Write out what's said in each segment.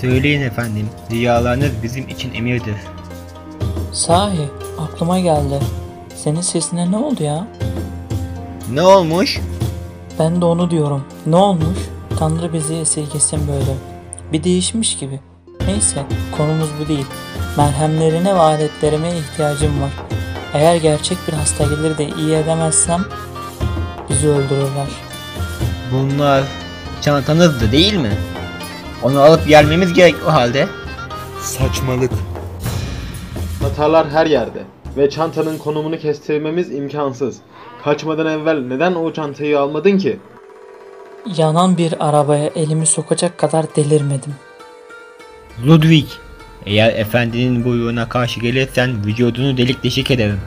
Söyleyin efendim, riyalarınız bizim için emirdir. Sahi aklıma geldi. Senin sesine ne oldu ya? Ne olmuş? Ben de onu diyorum. Ne olmuş? Tanrı bizi esirgesin böyle. Bir değişmiş gibi. Neyse konumuz bu değil. Merhemlerine ve aletlerime ihtiyacım var. Eğer gerçek bir hasta gelir de iyi edemezsem bizi öldürürler. Bunlar çantanızdı değil mi? Onu alıp gelmemiz gerek o halde. Saçmalık. Hatalar her yerde ve çantanın konumunu kestirmemiz imkansız. Kaçmadan evvel neden o çantayı almadın ki? Yanan bir arabaya elimi sokacak kadar delirmedim. Ludwig, eğer efendinin buyruğuna karşı gelirsen vücudunu delik deşik ederim.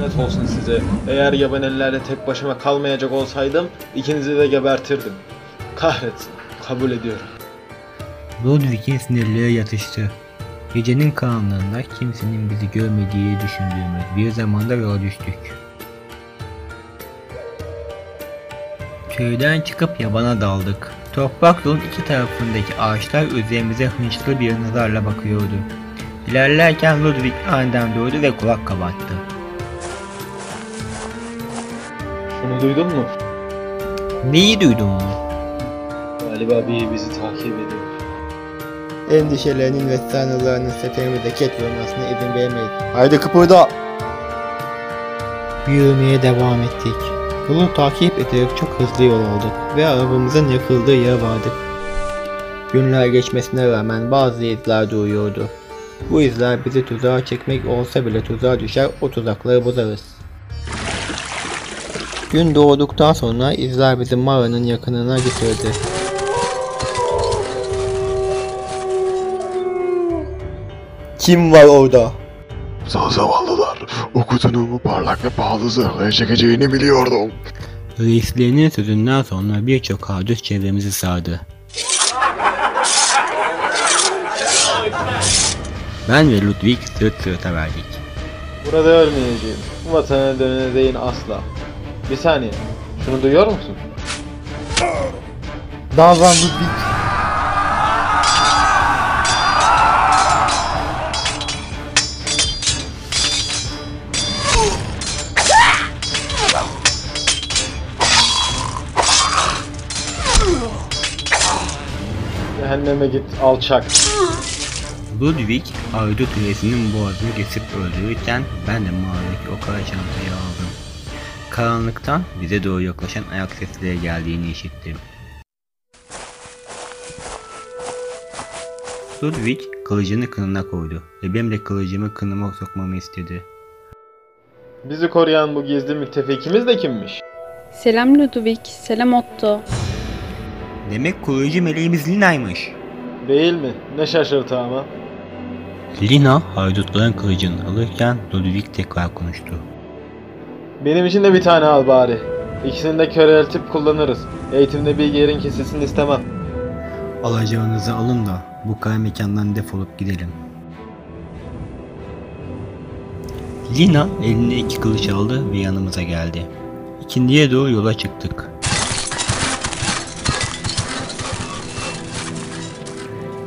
Lanet olsun size. Eğer yaban ellerle tek başıma kalmayacak olsaydım ikinizi de gebertirdim. Kahretsin. Kabul ediyorum. Ludwig'in sinirleri yatıştı. Gecenin karanlığında kimsenin bizi görmediği düşündüğümüz bir zamanda yola düştük. Köyden çıkıp yabana daldık. Toprak yolun iki tarafındaki ağaçlar üzerimize hınçlı bir nazarla bakıyordu. İlerlerken Ludwig aniden durdu ve kulak kabarttı. Şunu duydun mu? Neyi duydun mu? Galiba biri bizi takip ediyor. Endişelerinin ve sanrılarının seferimize ket vurmasına izin veremeyiz. Haydi kıpırda! Yürümeye devam ettik. Yolu takip ederek çok hızlı yol aldık ve arabamızın yakıldığı yer vardı. Günler geçmesine rağmen bazı izler duruyordu. Bu izler bizi tuzağa çekmek olsa bile tuzağa düşer o tuzakları bozarız. Gün doğduktan sonra izler bizi mağaranın yakınına getirdi. Kim var orada? Sağ zavallılar. O kutunuğumu parlak ve pahalı zırhlara çekeceğini biliyordum. Reislerinin sözünden sonra birçok hadis çevremizi sardı. Ben ve Ludwig sırt sırta verdik. Burada ölmeyeceğim. Bu vatana döneceğin asla. Bir saniye. Şunu duyuyor musun? Davran Ludwig. Cehenneme git alçak. Ludwig, Ardu Kulesi'nin boğazını kesip öldürürken ben de mağaradaki o kara çantayı aldım. Karanlıktan bize doğru yaklaşan ayak sesleri geldiğini işittim. Ludwig kılıcını kınına koydu ve benim de kılıcımı kınıma sokmamı istedi. Bizi koruyan bu gizli müttefikimiz de kimmiş? Selam Ludovic, selam Otto. Demek koruyucu meleğimiz Lina'ymış. Değil mi? Ne şaşırtı ama. Lina haydutların kılıcını alırken Ludwig tekrar konuştu. Benim için de bir tane al bari. İkisini de köreltip kullanırız. Eğitimde bir yerin kesilsin istemem. Alacağınızı alın da bu kara mekandan defolup gidelim. Lina eline iki kılıç aldı ve yanımıza geldi. İkindiye doğru yola çıktık.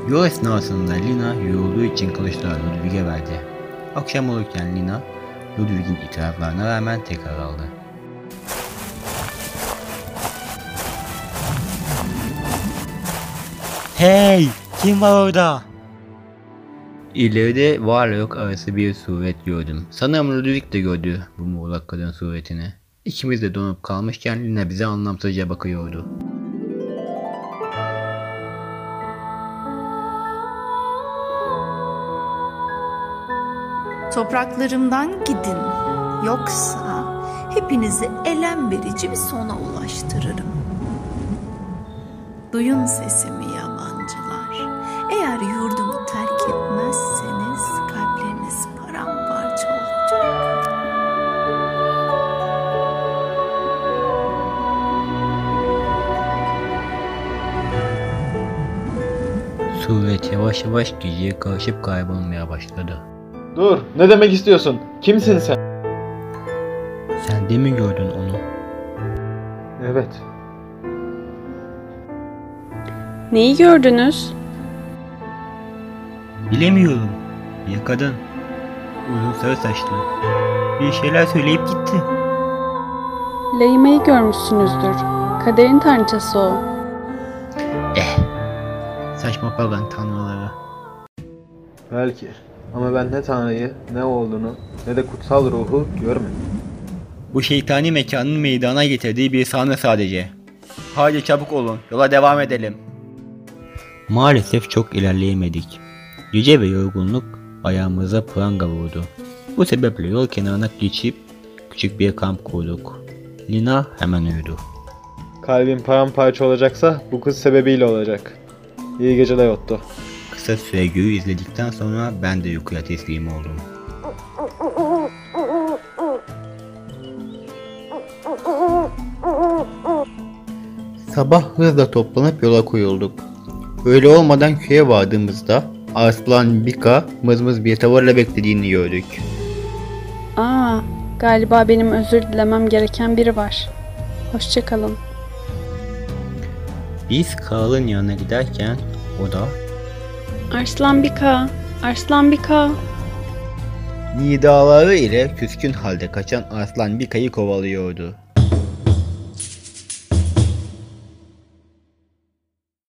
Yol esnasında Lina yorulduğu için kılıçlarını Ludwig'e verdi. Akşam olurken Lina, Ludwig'in itiraflarına rağmen tekrar aldı. Hey! Kim var orada? İleride varla yok arası bir suret gördüm. Sanırım Ludwig de gördü bu muğlak kadın suretini. İkimiz de donup kalmışken Lina bize anlamsızca bakıyordu. Topraklarımdan gidin. Yoksa hepinizi elem verici bir sona ulaştırırım. Duyun sesimi yabancılar. Eğer yurdumu terk etmezseniz kalpleriniz paramparça olacak. Suret yavaş yavaş geceye karışıp kaybolmaya başladı. Dur, ne demek istiyorsun? Kimsin sen? Sen de mi gördün onu? Evet. Neyi gördünüz? Bilemiyorum. Bir kadın. Uzun sarı saçlı. Bir şeyler söyleyip gitti. Layma'yı görmüşsünüzdür. Kaderin tanrıçası o. Eh. Saçma pagan tanrıları. Belki. Ama ben ne Tanrı'yı, ne olduğunu, ne de kutsal ruhu görmedim. Bu şeytani mekanın meydana getirdiği bir sahne sadece. Haydi çabuk olun, yola devam edelim. Maalesef çok ilerleyemedik. Gece ve yorgunluk ayağımıza pranga vurdu. Bu sebeple yol kenarına geçip küçük bir kamp kurduk. Lina hemen uyudu. Kalbim paramparça olacaksa bu kız sebebiyle olacak. İyi geceler Otto. Kısa süre göğü izledikten sonra ben de uykuya teslim oldum. Sabah hızla toplanıp yola koyulduk. Öyle olmadan köye vardığımızda Arslan Bika mızmız bir tavırla beklediğini gördük. Aa, galiba benim özür dilemem gereken biri var. Hoşçakalın. Biz kralın yanına giderken o da Arslan Bika, Arslan Bika. Nidaları ile küskün halde kaçan Arslan Bika'yı kovalıyordu.